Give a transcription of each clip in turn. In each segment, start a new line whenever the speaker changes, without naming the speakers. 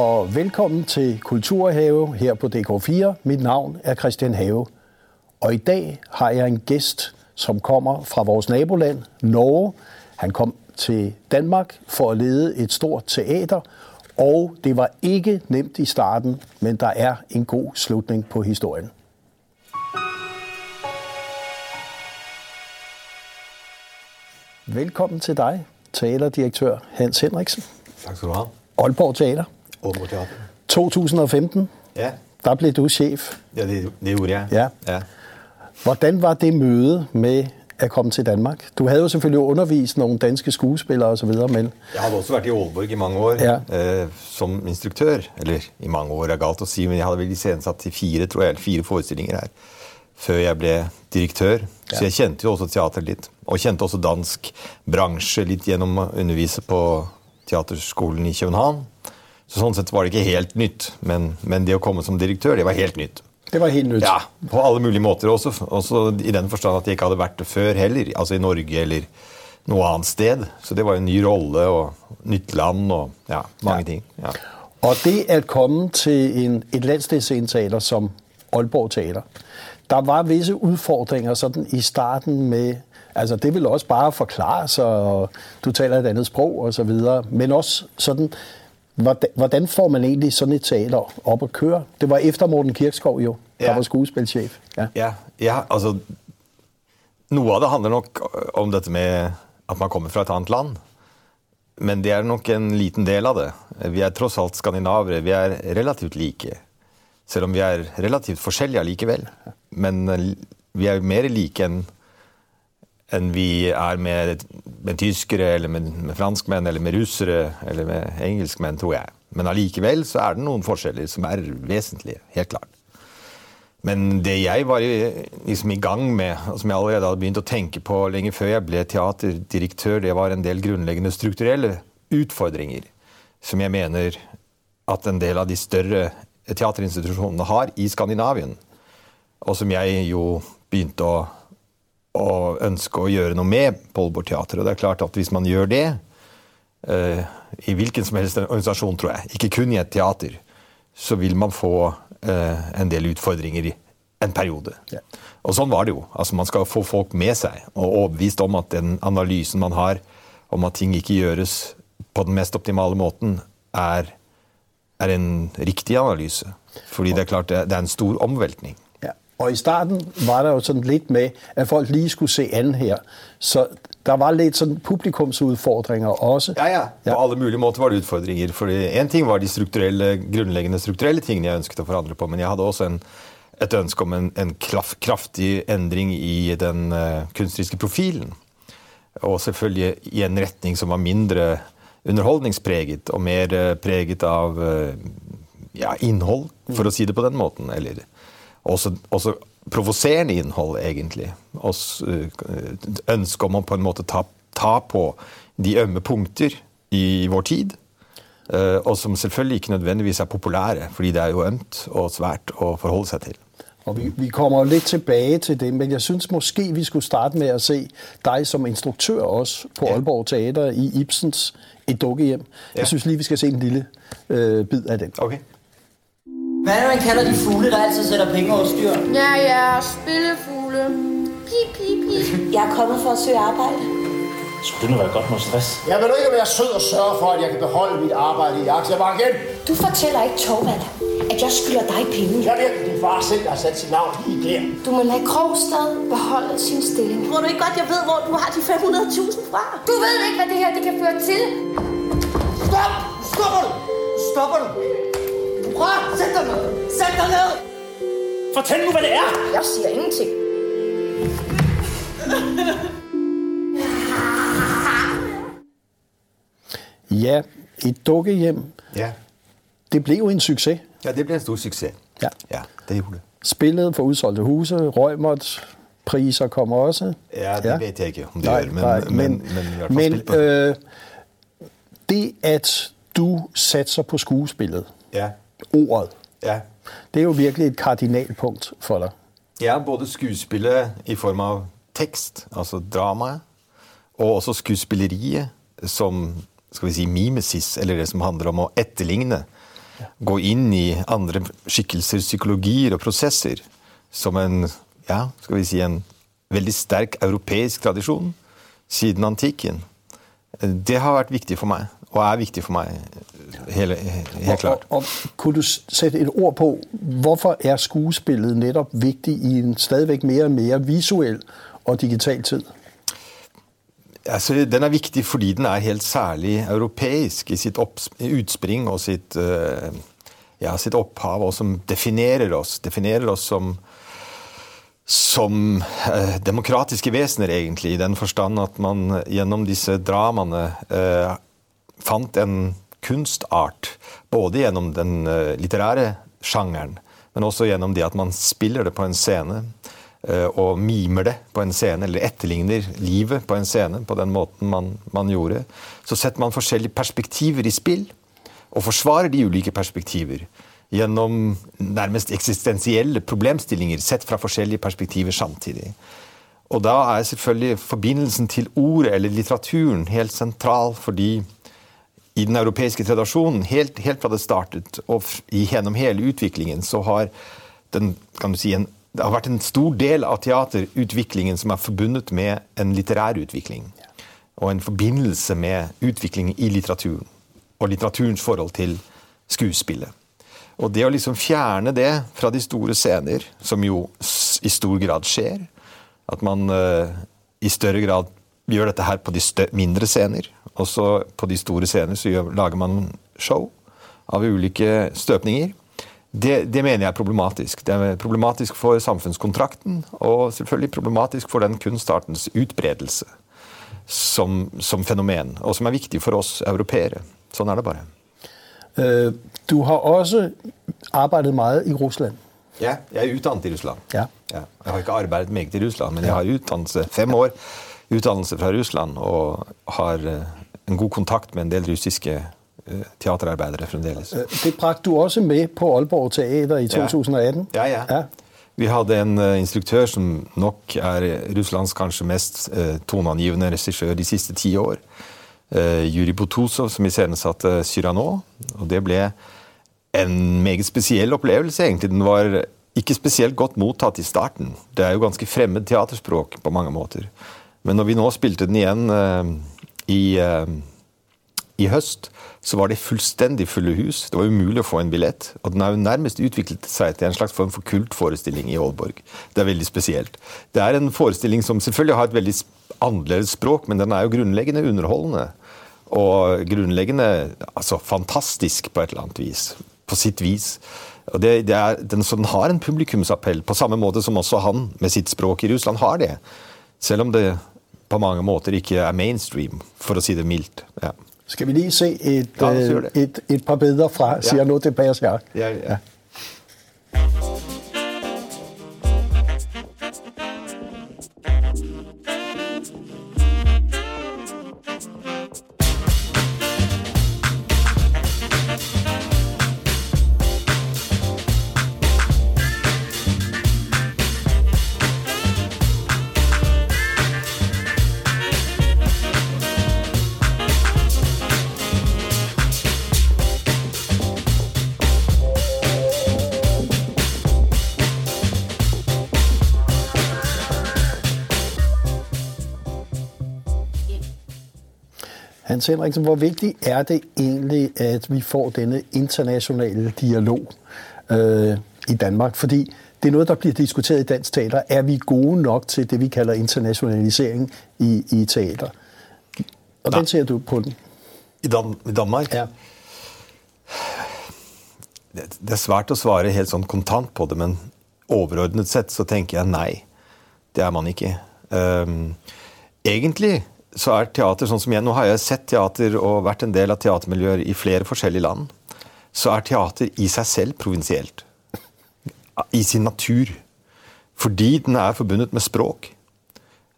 og velkommen til Kulturhave her på DK4. Mitt navn er Christian Have. Og i dag har jeg en gæst, som kommer fra vores naboland, Norge. Han kom til Danmark for å lede et stort teater, og det var ikke nemt i starten, men der er en god slutning på historien. Velkommen til deg, teaterdirektør Hans Henriksen.
Tak skal du ha.
Aalborg Teater.
Aalborg Teater.
2015,
Ja,
der ble du sjef.
ja det, det gjorde jeg.
Ja.
ja.
Hvordan var det møtet med at komme til Danmark? Du hadde jo selvfølgelig undervist noen danske skuespillere osv., men
Jeg hadde også vært i Aalborg i mange år
Ja.
eh, som instruktør. Eller i mange år er galt å si, men jeg hadde vel iscenesatt til fire, tror jeg, fire forestillinger her før jeg ble direktør. Så jeg kjente jo også teater litt. Og kjente også dansk bransje litt gjennom å undervise på teaterskolen i København. Så sånn sett var det ikke helt nytt. Men, men det å komme som direktør, det var helt nytt.
det var helt nytt.
Ja, på alle mulige måter. Også, også i den forstand at jeg ikke hadde vært det før heller. Altså i Norge eller noe annet sted. Så det var en ny rolle og nytt land og ja, mange
Ja.
ting. Ja.
Og det at komme til en, et landsdelssceneteater som Aalborg Teater, der var visse utfordringer sådan i starten med, altså det vil også bare forklare sig, og du taler et annet sprog og så men også sådan, hvordan, får man egentlig sådan et teater op at køre? Det var efter Morten Kirkskov jo, der
Ja.
var skuespilchef. Ja.
Ja, ja, altså Noe av det handler nok om dette med at man kommer fra et annet land. Men det er nok en liten del av det. Vi er tross alt skandinavere. Vi er relativt like. Selv om vi er relativt forskjellige allikevel. Men eh, vi er mer like enn enn vi er med, med tyskere, eller med, med franskmenn, eller med russere, eller med engelskmenn, tror jeg. Men allikevel så er det noen forskjeller som er vesentlige. Helt klart. Men det jeg var i, liksom i gang med, og som jeg allerede hadde begynt å tenke på lenge før jeg ble teaterdirektør, det var en del grunnleggende strukturelle utfordringer som jeg mener at en del av de større teaterinstitusjonene har i Skandinavien. Og som jeg jo begynte å, å ønske å gjøre noe med på Aalborg Teater. Og det er klart at hvis man gjør det, uh, i hvilken som helst organisasjon, tror jeg, ikke kun i et teater, så vil man få uh, en del utfordringer i en periode.
Ja.
Og sånn var det jo. Altså Man skal få folk med seg og overbevist om at den analysen man har om at ting ikke gjøres på den mest optimale måten, er, er en riktig analyse. Fordi det er klart det er en stor omveltning.
Ja. Og i starten var der jo sådan lidt med, at folk lige skulle se an her. Så der var litt sånn publikumsutfordringer også.
Ja, ja. På alle mulige måter var det utfordringer. For en ting var de strukturelle, grunnleggende strukturelle tingene jeg ønsket å forandre på, men jeg hadde også en, et ønske om en, en kraftig endring i den uh, kunstneriske profilen. Og selvfølgelig i en retning som var mindre underholdningspreget, og mer uh, preget av uh, ja, innhold, for å si det på den måten. Eller også, også provoserende innhold, egentlig. Eh, ønske om å på en måte ta, ta på de ømme punkter i vår tid. eh, Og som selvfølgelig ikke nødvendigvis er populære, fordi det er jo ømt og svært å forholde seg til.
Og vi, vi kommer jo tilbake til det, men jeg synes måske, vi skulle starte med å se deg som instruktør også på Aalborg Teater i Ibsens Et dukkehjem. Jeg synes lige, vi skal se en lille uh, bid av den.
Ok.
Hvad er det, man kalder de fugle, der altid sætter penge over styr?
Ja, ja, spillefugle. Pip, pip, pip.
Jeg er kommet for at søge arbejde.
Skulle det nu være godt med stress?
Jeg vil ikke være sød og sørge for, at jeg kan beholde mit arbejde i aktiebanken.
Du fortæller ikke Torvald, at jeg skylder dig penge.
Jeg ved, at din far selv har sat sit navn i der.
Du må lade Krogstad beholde sin stilling.
Tror du ikke godt, jeg ved, hvor du har de 500.000 fra?
Du ved ikke, hvad det her det kan føre til.
Stop! Stopper du! Stopper du! Prøv! Sæt deg ned! Sett deg ned!
Fortæl meg hva det er!
Jeg sier ingenting.
Ja, Et dukkehjem,
Ja.
det ble jo en suksess.
ja, det ble en stor suksess.
Ja.
ja det gjorde det.
Spillet for utsolgte huset, Rømert, priser kommer også.
Ja, det vet jeg ikke om det gjør, men, men, men, men, i hvert fall
men
spilt på
øh, det, at du satser på skuespillet,
Ja,
ordet,
ja.
det er jo virkelig et kardinalpunkt for deg.
Ja, både skuespillet i form av tekst, altså dramaet, og også skuespilleriet som skal vi si, mimesis, eller det som handler om å etterligne gå inn i andre skikkelser, psykologier og prosesser som en, ja, skal vi si, en veldig sterk europeisk tradisjon siden antikken. Det har vært viktig for meg, og er viktig for meg. Hele, helt klart.
Og, og kunne du sætte et ord på, hvorfor er skuespillet netop viktig i en stadig mer og mer visuel og digital tid?
Altså, den er viktig fordi den er helt særlig europeisk i sitt utspring og sitt, uh, ja, sitt, opphav, og som definerer oss. Definerer oss som, som uh, demokratiske vesener, egentlig, i den forstand at man gjennom disse dramaene uh, fant en kunstart. Både gjennom den litterære sjangeren, men også gjennom det at man spiller det på en scene. Eh, og mimer det på en scene, eller etterligner livet på en scene på den måten man, man, gjorde, så setter man forskjellige perspektiver i spill, og forsvarer de ulike perspektiver gjennom nærmest eksistensielle problemstillinger sett fra forskjellige perspektiver samtidig. Og da er selvfølgelig forbindelsen til ordet eller litteraturen helt sentral, fordi i den europeiske tradisjonen, helt, helt fra det startet og gjennom hele utviklingen, så har den, si, en det har vært en stor del av teaterutviklingen som er forbundet med en litterær utvikling. Og en forbindelse med utviklingen i litteraturen. Og litteraturens forhold til skuespillet. Og det å liksom fjerne det fra de store scener, som jo i stor grad skjer At man uh, i større grad gjør dette her på de mindre scener. Og så på de store scener så gjør, lager man show av ulike støpninger. Det, det, mener jeg er problematisk. Det er problematisk for samfunnskontrakten, og selvfølgelig problematisk for den kunstartens utbredelse som, som fenomen, og som er viktig for oss europeere. Sånn er det bare.
Øh, du har også arbeidet mye i Russland.
Ja, jeg er utdannet i Russland.
Ja.
Ja. Jeg har ikke arbeidet meget i Russland, men jeg har utdannelse, fem år utdannelse fra Russland og har øh, en god kontakt med en del russiske Øh, teaterarbeidere fremdeles.
Øh, det brakte du også med på Aalborg Teater i 2018?
Ja, ja. ja. Vi hadde en instruktør som nok er Russlands kanskje mest toneangivende regissør de siste ti år. Juri Botosov, som iscenesatte Cyrano. Og det ble en meget spesiell opplevelse, egentlig. Den var ikke spesielt godt mottatt i starten. Det er jo ganske fremmed teaterspråk på mange måter. Men når vi nå spilte den igjen i i høst så var det fullstendig fulle hus. Det var umulig å få en billett. Og den har jo nærmest utviklet seg til en slags form for kultforestilling i Aalborg. Det er veldig spesielt. Det er en forestilling som selvfølgelig har et veldig annerledes språk, men den er jo grunnleggende underholdende. Og grunnleggende altså fantastisk på et eller annet vis. På sitt vis. Og det, det er, den, så den har en publikumsappell, på samme måte som også han med sitt språk i Russland har det. Selv om det på mange måter ikke er mainstream, for å si det mildt. Ja.
Skal vi lige se et, ja, et, et par billeder fra ja. Siger noget til Bergerac?
Ja, ja.
Hans Henriksen, hvor vigtigt er det egentlig, at vi får denne internationale dialog øh, i Danmark? Fordi det er noget, der bliver diskuteret i dansk teater. Er vi gode nok til det, vi kalder internationalisering i, i teater? Hvordan ser du på den?
I, Dan i Danmark?
Ja.
Det er svært å svare helt sånn kontant på det, men overordnet sett så tenker jeg nei. Det er man ikke. Um, egentlig så er teater sånn som jeg Nå har jeg sett teater og vært en del av teatermiljøer i flere forskjellige land. Så er teater i seg selv provinsielt. I sin natur. Fordi den er forbundet med språk.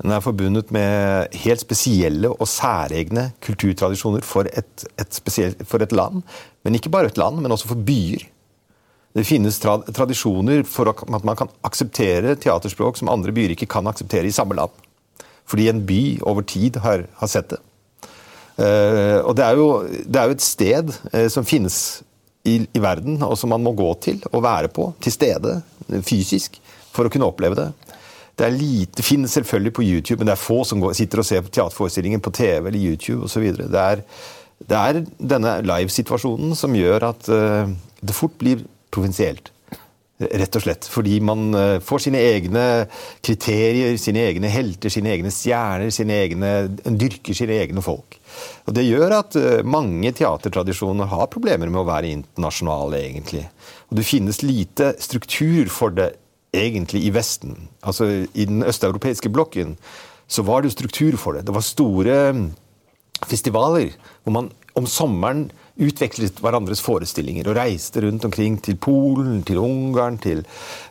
Den er forbundet med helt spesielle og særegne kulturtradisjoner for et, et, spesielt, for et land. Men ikke bare et land, men også for byer. Det finnes tra tradisjoner for at man kan akseptere teaterspråk som andre byer ikke kan akseptere i samme land. Fordi en by over tid har, har sett det. Uh, og det er, jo, det er, jo, et sted uh, som finnes i, i verden, og som man må gå til og være på, til stede, fysisk, for å kunne oppleve det. Det, er lite, finnes selvfølgelig på YouTube, men det er få som går, sitter og ser på teaterforestillingen på TV eller YouTube osv. Det, er, det er denne livesituasjonen som gjør at uh, det fort blir provinsielt. Rett og slett. Fordi man uh, får sine egne kriterier, sine egne helter, sine egne stjerner, sine egne, dyrker sine egne folk. Og Det gjør at uh, mange teatertradisjoner har problemer med å være internasjonale, egentlig. Og det finnes lite struktur for det egentlig i Vesten. Altså I den østeuropeiske blokken så var det struktur for det. Det var store mm, festivaler hvor man om sommeren utvekslet hverandres forestillinger og reiste rundt omkring til Polen, til Ungarn, til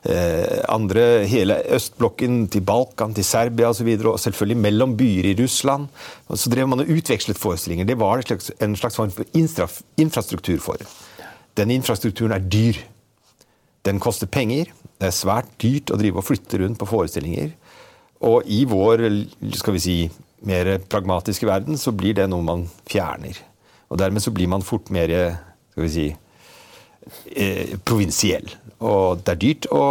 eh, andre, hele østblokken, til Balkan, til Serbia osv. Og, så videre, og selvfølgelig mellom byer i Russland. Og så drev man og utvekslet forestillinger. Det var en slags, en slags form for infrastruktur for. Den infrastrukturen er dyr. Den koster penger. Det er svært dyrt å drive og flytte rundt på forestillinger. Og i vår skal vi si, mer pragmatiske verden så blir det noe man fjerner. Og dermed så blir man fort mer skal vi si, eh, provinsiell. Og det er dyrt å,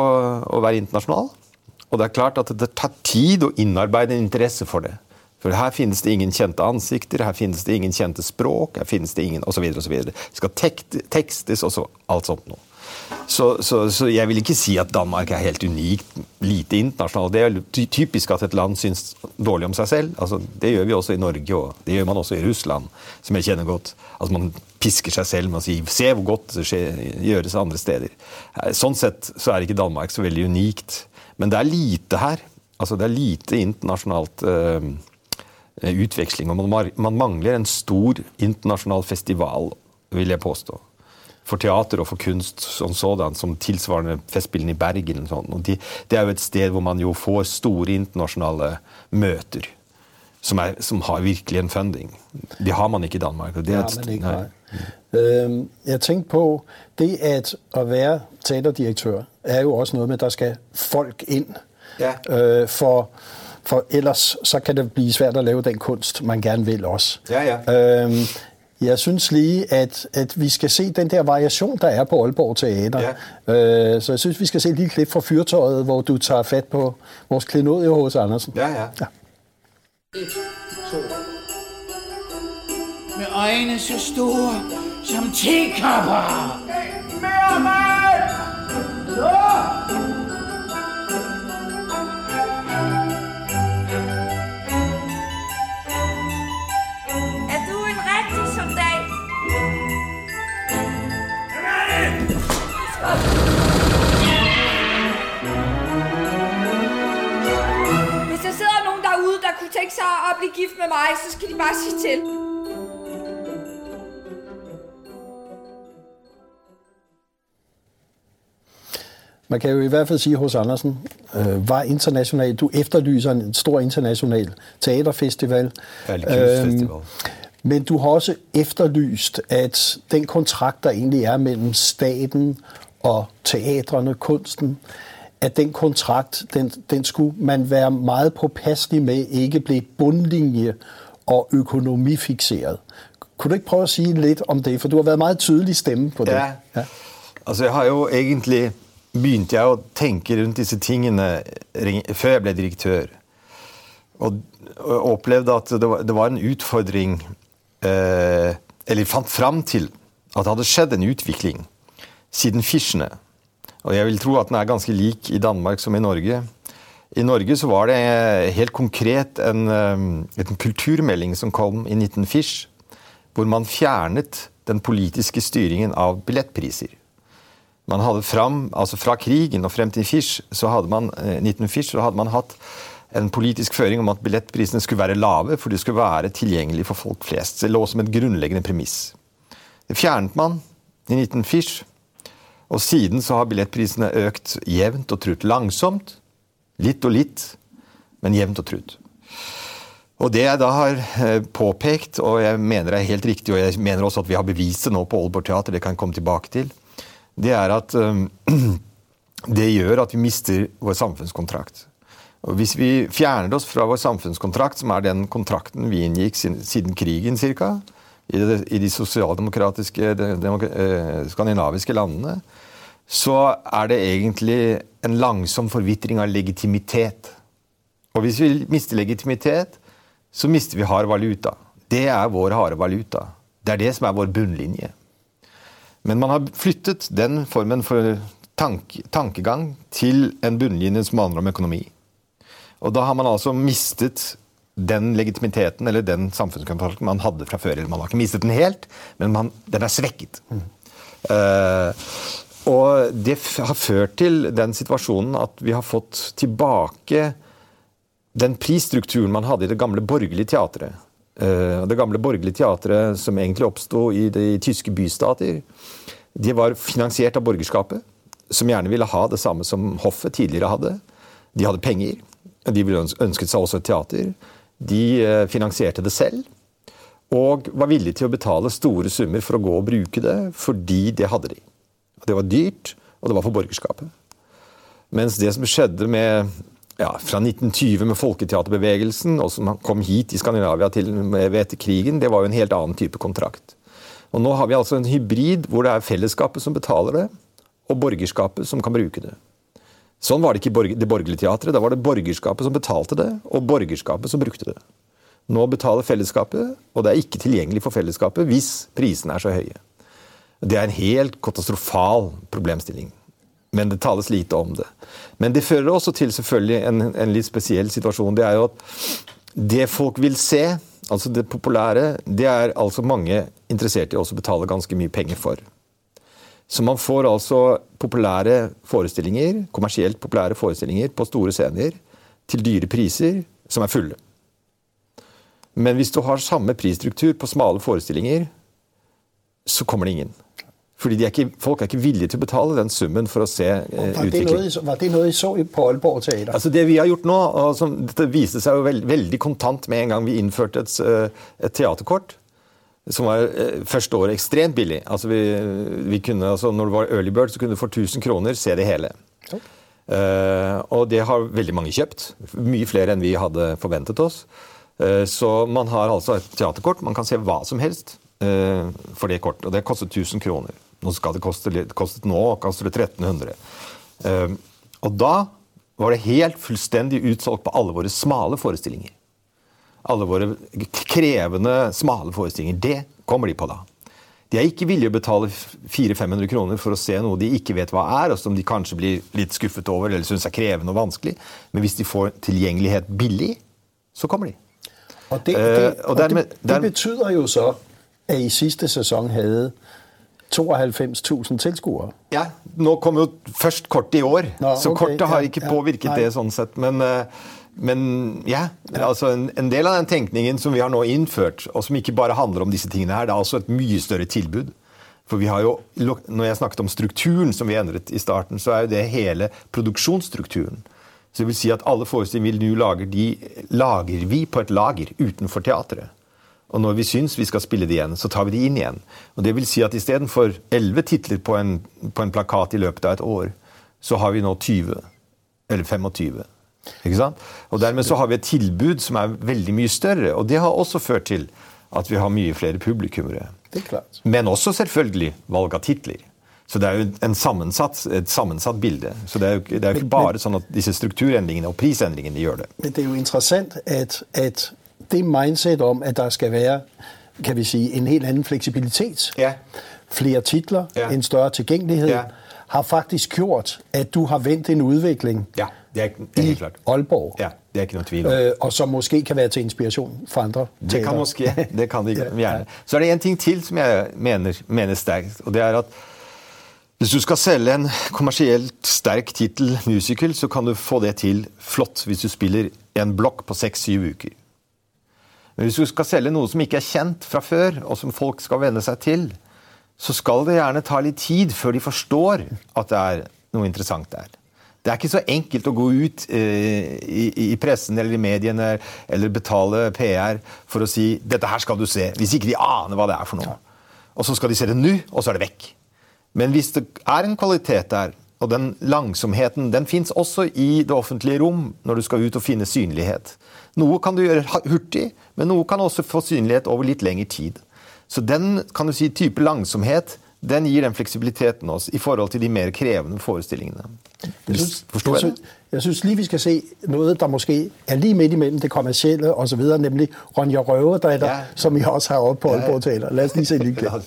å, være internasjonal. Og det er klart at det tar tid å innarbeide en interesse for det. For her finnes det ingen kjente ansikter, her finnes det ingen kjente språk, her finnes det ingen osv. Det skal tekstes og alt sånt noe. Så, så, så, jeg vil ikke si at Danmark er helt unikt lite internasjonalt. Det er typisk at et land syns dårlig om seg selv. Altså, det gjør vi også i Norge, og det gjør man også i Russland, som jeg kjenner godt. Altså, man pisker seg selv med å si 'se hvor godt det skjer, gjøres andre steder'. Eh, sånn sett så er ikke Danmark så veldig unikt. Men det er lite her. Altså, det er lite internasjonalt øh, utveksling. Og man, man mangler en stor internasjonal festival, vil jeg påstå for teater og for kunst sånn sådan, som tilsvarende Festspillene i Bergen. Og sånn. og de, det er jo et sted hvor man jo får store internasjonale møter. Som, er, som har virkelig en funding. Det har man ikke i Danmark. og det er
et, ikke, nei. jeg tenker på det at å være teaterdirektør er jo også noe med at der skal folk inn. Ja. Uh, for, for ellers så kan det bli svært å lage den kunst man gjerne vil også.
Ja, ja.
Jeg syns lige, at, at vi skal se den der variasjon der er på Aalborg Teater. Ja. Uh, så jeg syns vi skal se et lille klipp fra Fyrtøyet, hvor du tar fatt på vores klenodie hos Andersen.
Ja, ja. ja.
Et, to. Med øjne så store som tekopper.
Tænke sig at blive gift med mig, så skal de bare sige til.
Man kan jo i hvert fald sige hos Andersen, øh, var international. Du efterlyser en stor international teaterfestival.
Øhm,
men du har også efterlyst, at den kontrakt, der egentlig er mellem staten og teatrene, kunsten, at den kontrakt, den, den skulle man være meget påpasselig med ikke ble bunnlinje- og økonomifikseret. Kunne du ikke prøve å si litt om det? For du har vært meget tydelig stemme på det.
Ja. ja. Altså, jeg har jo egentlig begynte jeg å tenke rundt disse tingene før jeg ble direktør. Og, og opplevde at det var, det var en utfordring eh, Eller fant fram til at det hadde skjedd en utvikling siden Fischene og jeg vil tro at den er ganske lik i Danmark som i Norge. I Norge så var det helt konkret en, eh, en kulturmelding som kom i 19 hvor man fjernet den politiske styringen av billettpriser. Man hadde fram, altså Fra krigen og frem til Fish, så hadde man, 19 eh, Fish, så hadde man hatt en politisk føring om at billettprisene skulle være lave, for de skulle være tilgjengelige for folk flest. Det lå som et grunnleggende premiss. Det fjernet man i 19 Fish. Og siden så har billettprisene økt jevnt og trutt. Langsomt, litt og litt, men jevnt og trutt. Og det jeg da har eh, påpekt, og jeg mener er helt riktig, og jeg mener også at vi har beviset nå på Aalborg Teater, det kan jeg komme tilbake til, det er at um, det gjør at vi mister vår samfunnskontrakt. Og Hvis vi fjerner oss fra vår samfunnskontrakt, som er den kontrakten vi inngikk siden krigen ca., i, det, i de sosialdemokratiske de, de, eh, skandinaviske landene, så er det egentlig en langsom forvitring av legitimitet. Og hvis vi mister legitimitet, så mister vi hard valuta. Det er vår harde valuta. Det er det som er vår bunnlinje. Men man har flyttet den formen for tank, tankegang til en bunnlinje som handler om økonomi. Og da har man altså mistet den legitimiteten eller den samfunnskontrakten man hadde fra før. Man har ikke mistet den helt, men man, den er svekket. Eh, og det har ført til den situasjonen at vi har fått tilbake den prisstrukturen man hadde i det gamle borgerlige teatret. Eh, det gamle borgerlige teatret som egentlig oppsto i de tyske bystater, de var finansiert av borgerskapet, som gjerne ville ha det samme som hoffet tidligere hadde. De hadde penger, de ønsket seg også et teater. De eh, finansierte det selv, og var villige til å betale store summer for å gå og bruke det, fordi det hadde de. Det var dyrt, og det var for borgerskapet. Mens det som skjedde med, ja, fra 1920 med folketeaterbevegelsen, og som kom hit i Skandinavia til etter krigen, det var jo en helt annen type kontrakt. Og Nå har vi altså en hybrid hvor det er fellesskapet som betaler det, og borgerskapet som kan bruke det. Sånn var det ikke i det borgerlige teatret. Da var det borgerskapet som betalte det, og borgerskapet som brukte det. Nå betaler fellesskapet, og det er ikke tilgjengelig for fellesskapet hvis prisene er så høye. Det er en helt katastrofal problemstilling. Men det tales lite om det. Men det fører også til selvfølgelig en, en litt spesiell situasjon. Det er jo at det folk vil se, altså det populære, det er altså mange interessert i også å betale ganske mye penger for. Så man får altså populære forestillinger, kommersielt populære forestillinger på store scener til dyre priser som er fulle. Men hvis du har samme prisstruktur på smale forestillinger, så kommer det ingen. Fordi er ikke, folk er ikke villige til å betale den summen for å se eh,
Var det,
utvikling.
var det noe de så på Aalborg Teater?
Altså Det vi har gjort nå, og som, dette viste seg jo veld, veldig kontant med en gang vi innførte et, eh, et teaterkort, som var eh, første året ekstremt billig. Altså vi, vi kunne, altså Når det var early bird, så kunne du for 1000 kroner se det hele. Uh, og det har veldig mange kjøpt. Mye flere enn vi hadde forventet oss. Uh, så man har altså et teaterkort. Man kan se hva som helst uh, for det kortet. Og det kostet 1000 kroner. Nå skal det koste litt, kostet nå koster det 1300. Eh, og da var det helt fullstendig utsolgt på alle våre smale forestillinger. Alle våre krevende, smale forestillinger. Det kommer de på da. De er ikke villige å betale 400-500 kroner for å se noe de ikke vet hva er, og som de kanskje blir litt skuffet over eller syns er krevende og vanskelig. Men hvis de får tilgjengelighet billig, så kommer de.
Og det,
Øh,
det,
og
og
dermed-
det, det betyder jo så, at I siste sesong hadde 92.000 tilskuere.
Ja, Nå kom jo først kortet i år,
Nå,
så
okay,
kortet har
ja,
ikke
ja,
påvirket
nei.
det sånn sett. Men, eh, men ja, altså en, en del av den tenkningen som vi har nå innført, og som ikke bare handler om disse tingene her, det er altså et mye større tilbud. For vi har jo, Når jeg snakket om strukturen som vi endret i starten, så er jo det hele produksjonsstrukturen. Så det vil si at alle forestillinger vi nå lager, de lager vi på et lager utenfor teatret. Og når vi syns vi skal spille det igjen, så tar vi det inn igjen. Og det vil si at istedenfor elleve titler på en, på en plakat i løpet av et år, så har vi nå 20. Eller 25. Ikke sant? Og dermed så har vi et tilbud som er veldig mye større. Og det har også ført til at vi har mye flere publikummere.
Er.
Men også selvfølgelig valg av titler. Så det er jo en sammensatt, et sammensatt bilde. Så det er jo, det er jo ikke bare sånn at disse strukturendringene og prisendringene gjør det.
Men det er jo interessant, at, at det mindset om, at der skal være, kan vi si, en helt annen fleksibilitet,
Ja.
flere titler,
Ja.
en større tilgjengelighet,
Ja.
har faktisk gjort, at du har vendt en utvikling.
Ja, det er, det er
i
klart.
Aalborg,
Ja, det er ikke noe tvil om.
øh, og som måske kan være til inspirasjon for andre
Det kan måske, det kan de gjerne. Så er det en ting til som jeg mener, mener sterkt, og det er at hvis du skal selge en kommersielt sterk tittel musical, så kan du få det til flott hvis du spiller en blokk på seks-syv uker. Men hvis du skal selge noe som ikke er kjent fra før, og som folk skal venne seg til, så skal det gjerne ta litt tid før de forstår at det er noe interessant der. Det er ikke så enkelt å gå ut eh, i, i pressen eller i mediene eller betale PR for å si 'dette her skal du se', hvis ikke de aner hva det er for noe. Og så skal de se det nå, og så er det vekk. Men hvis det er en kvalitet der, og den langsomheten, den fins også i det offentlige rom når du skal ut og finne synlighet. Noe kan du gjøre hurtig, men noe kan også få synlighet over litt lengre tid. Så den kan du si, type langsomhet den gir den fleksibiliteten oss i forhold til de mer krevende forestillingene. Forstår
jeg,
jeg det?
jeg synes lige, vi skal se noe der måske er lige midt imellem det kommersielle og så videre, nemlig Ronja Røverdatter,
Ja.
som vi også har oppe på. Aalborg Teater. La oss lige se lige
La oss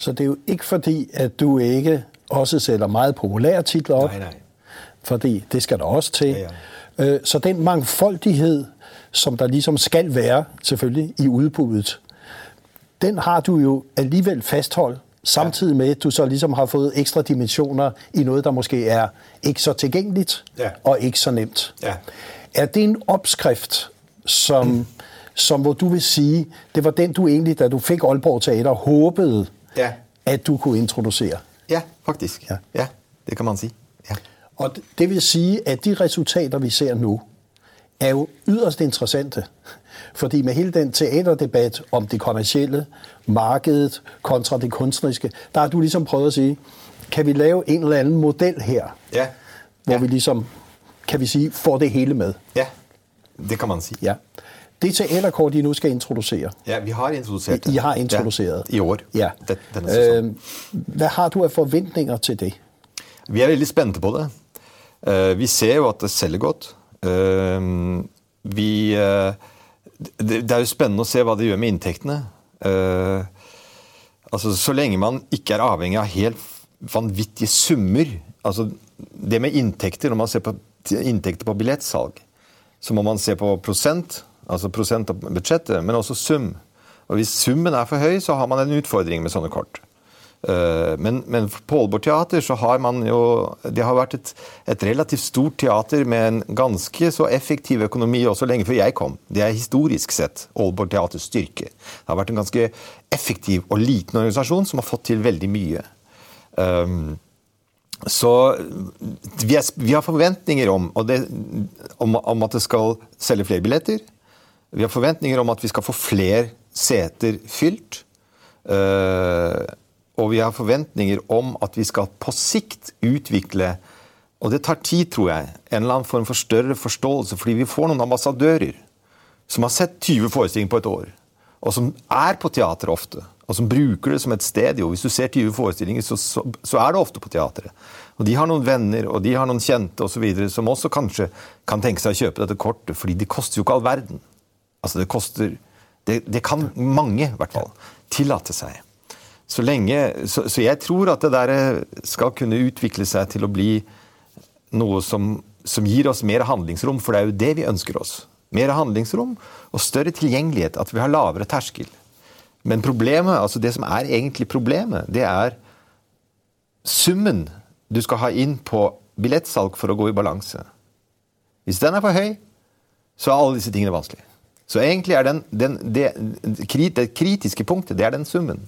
Så det er jo ikke fordi, at du ikke også sætter meget populære titler op.
Nej, nej.
Fordi det skal der også til.
Ja,
ja. Så den mangfoldighed, som der ligesom skal være, selvfølgelig, i udbuddet, den har du jo alligevel fastholdt, samtidig med, at du så ligesom har fået ekstra dimensioner i noget, der måske er ikke så tilgængeligt
Ja.
og ikke så nemt.
Ja.
Er det en opskrift, som, som hvor du vil sige, det var den, du egentlig, da du fik Aalborg Teater, håbede,
Ja.
at du kunne introducere?
Ja, faktisk.
Ja.
Ja, det kan man si. Ja.
Og det- vil si at de resultater, vi ser nå, er jo yderst interessante. Fordi med hele den teaterdebatt om det kommercielle, markedet kontra det kunstneriske, der har du liksom prøvet å si kan vi lave en eller annen model her,
Ja.
hvor vi liksom, kan vi si, får det hele med.
Ja, det kan man si.
Ja. Det teaterkort, I nu skal introducere,
Ja, vi har introdusert det.
I har introduceret.
Ja, I år.
Ja.
Den, denne.
Øh, hvad har du af forventninger til det?
Vi er veldig spente på det. Eh, vi ser jo at det selger godt. Vi, eh, det, det er jo spennende å se hva det gjør med inntektene. Eh, altså, så lenge man ikke er avhengig av helt vanvittige summer altså, Det med inntekter, når man ser på inntekter på billettsalg, så må man se på prosent, altså prosent av budsjettet, men også sum. Og Hvis summen er for høy, så har man en utfordring med sånne kort. Eh, Men, men på Aalborg Teater så har man jo Det har vært et, et relativt stort teater med en ganske så effektiv økonomi også lenge før jeg kom. Det er historisk sett Aalborg Teaters styrke. Det har vært en ganske effektiv og liten organisasjon som har fått til veldig mye. Um, så vi, er, vi har forventninger om, det, om, om at det skal selge flere billetter. Vi har forventninger om at vi skal få flere seter fylt. Eh, og vi har forventninger om at vi skal på sikt utvikle Og det tar tid, tror jeg. En eller annen form for større forståelse. Fordi vi får noen ambassadører som har sett 20 forestillinger på et år. Og som er på teater ofte. Og som bruker det som et sted. Jo, hvis du ser 20 forestillinger, så, så, så er det ofte på teateret. Og de har noen venner og de har noen kjente og så videre, som også kanskje kan tenke seg å kjøpe dette kortet. fordi det koster jo ikke all verden. Altså det koster Det, det kan mange, i hvert fall, tillate seg. Så, lenge, så, så jeg tror at det der skal kunne utvikle seg til å bli noe som, som gir oss mer handlingsrom, for det er jo det vi ønsker oss. Mer handlingsrom og større tilgjengelighet, at vi har lavere terskel. Men problemet, altså det som er egentlig problemet, det er summen du skal ha inn på billettsalg for å gå i balanse. Hvis den er for høy, så er alle disse tingene vanskelig. Så egentlig er den, den, det, det kritiske punktet, det er den summen.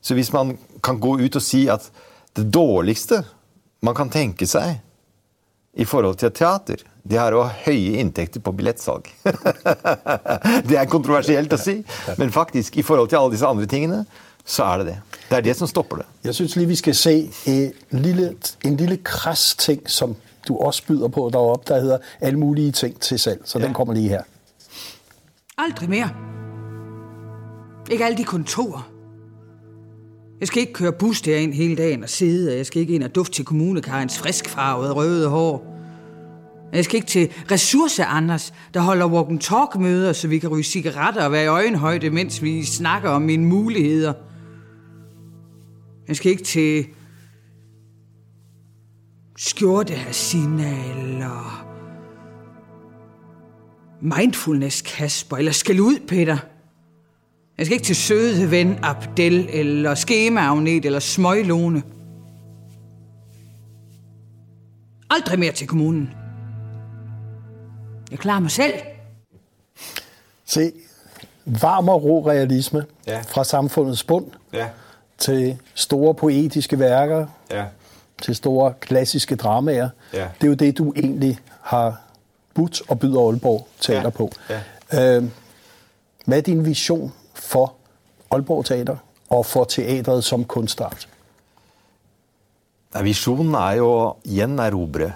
Så hvis man kan gå ut og si at det dårligste man kan tenke seg i forhold til teater, det er å ha høye inntekter på billettsalg. det er kontroversielt å si, men faktisk, i forhold til alle disse andre tingene, så er det det. Det er det som stopper det.
Jeg synes lige, vi skal se en lille, en lille krass ting, som du også byder på deroppe, der hedder alle mulige ting til salg. Så ja. den kommer lige her.
Aldrig mere. Ikke alle de kontorer. Jeg skal ikke køre bus derind hele dagen og sidde, og jeg skal ikke ind og dufte til kommunekarens friskfarvede røde hår. Jeg skal ikke til ressource Anders, der holder walk-and-talk-møder, så vi kan ryge cigaretter og være i øjenhøjde, mens vi snakker om mine muligheder. Jeg skal ikke til skjorte Hasina eller mindfulness Kasper, eller skal ud, Peter. Jeg skal ikke til søde ven Abdel, eller skemaagnet, eller smøglone. Aldrig mere til kommunen. Jeg klarer mig selv.
Se, varm og ro realisme
Ja.
fra samfundets bund
Ja.
til store poetiske værker,
Ja.
til store klassiske dramaer.
Ja.
Det er jo det, du egentlig har budt og byder Aalborg Teater
Ja.
på.
Ja.
Øh, hvad er din vision for Aalborg Teater og for teatret som kunstart?
Visjonen er jo å gjenerobre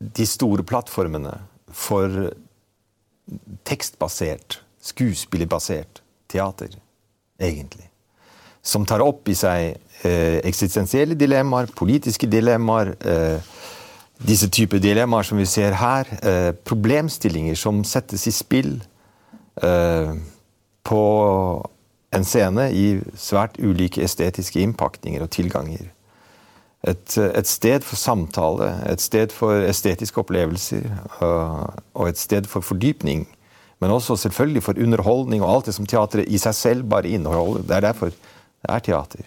de store plattformene for tekstbasert, skuespillerbasert teater, egentlig. Som tar opp i seg eh, eksistensielle dilemmaer, politiske dilemmaer, eh, disse typer dilemmaer som vi ser her. Eh, problemstillinger som settes i spill eh, på en scene i svært ulike estetiske innpakninger og tilganger. Et, et sted for samtale, et sted for estetiske opplevelser øh, og et sted for fordypning. Men også selvfølgelig for underholdning og alt det som teatret i seg selv bare inneholder. Det er derfor det er teater.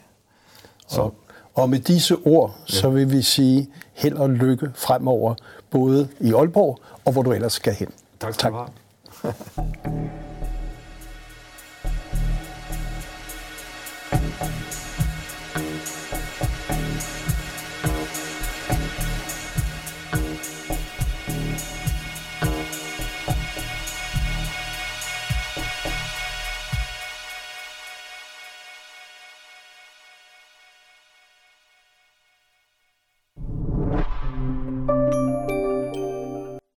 Så,
Og, med disse ord, så vil vi sige held og lykke fremover, både i Aalborg og hvor du ellers skal hen.
takk skal du ha.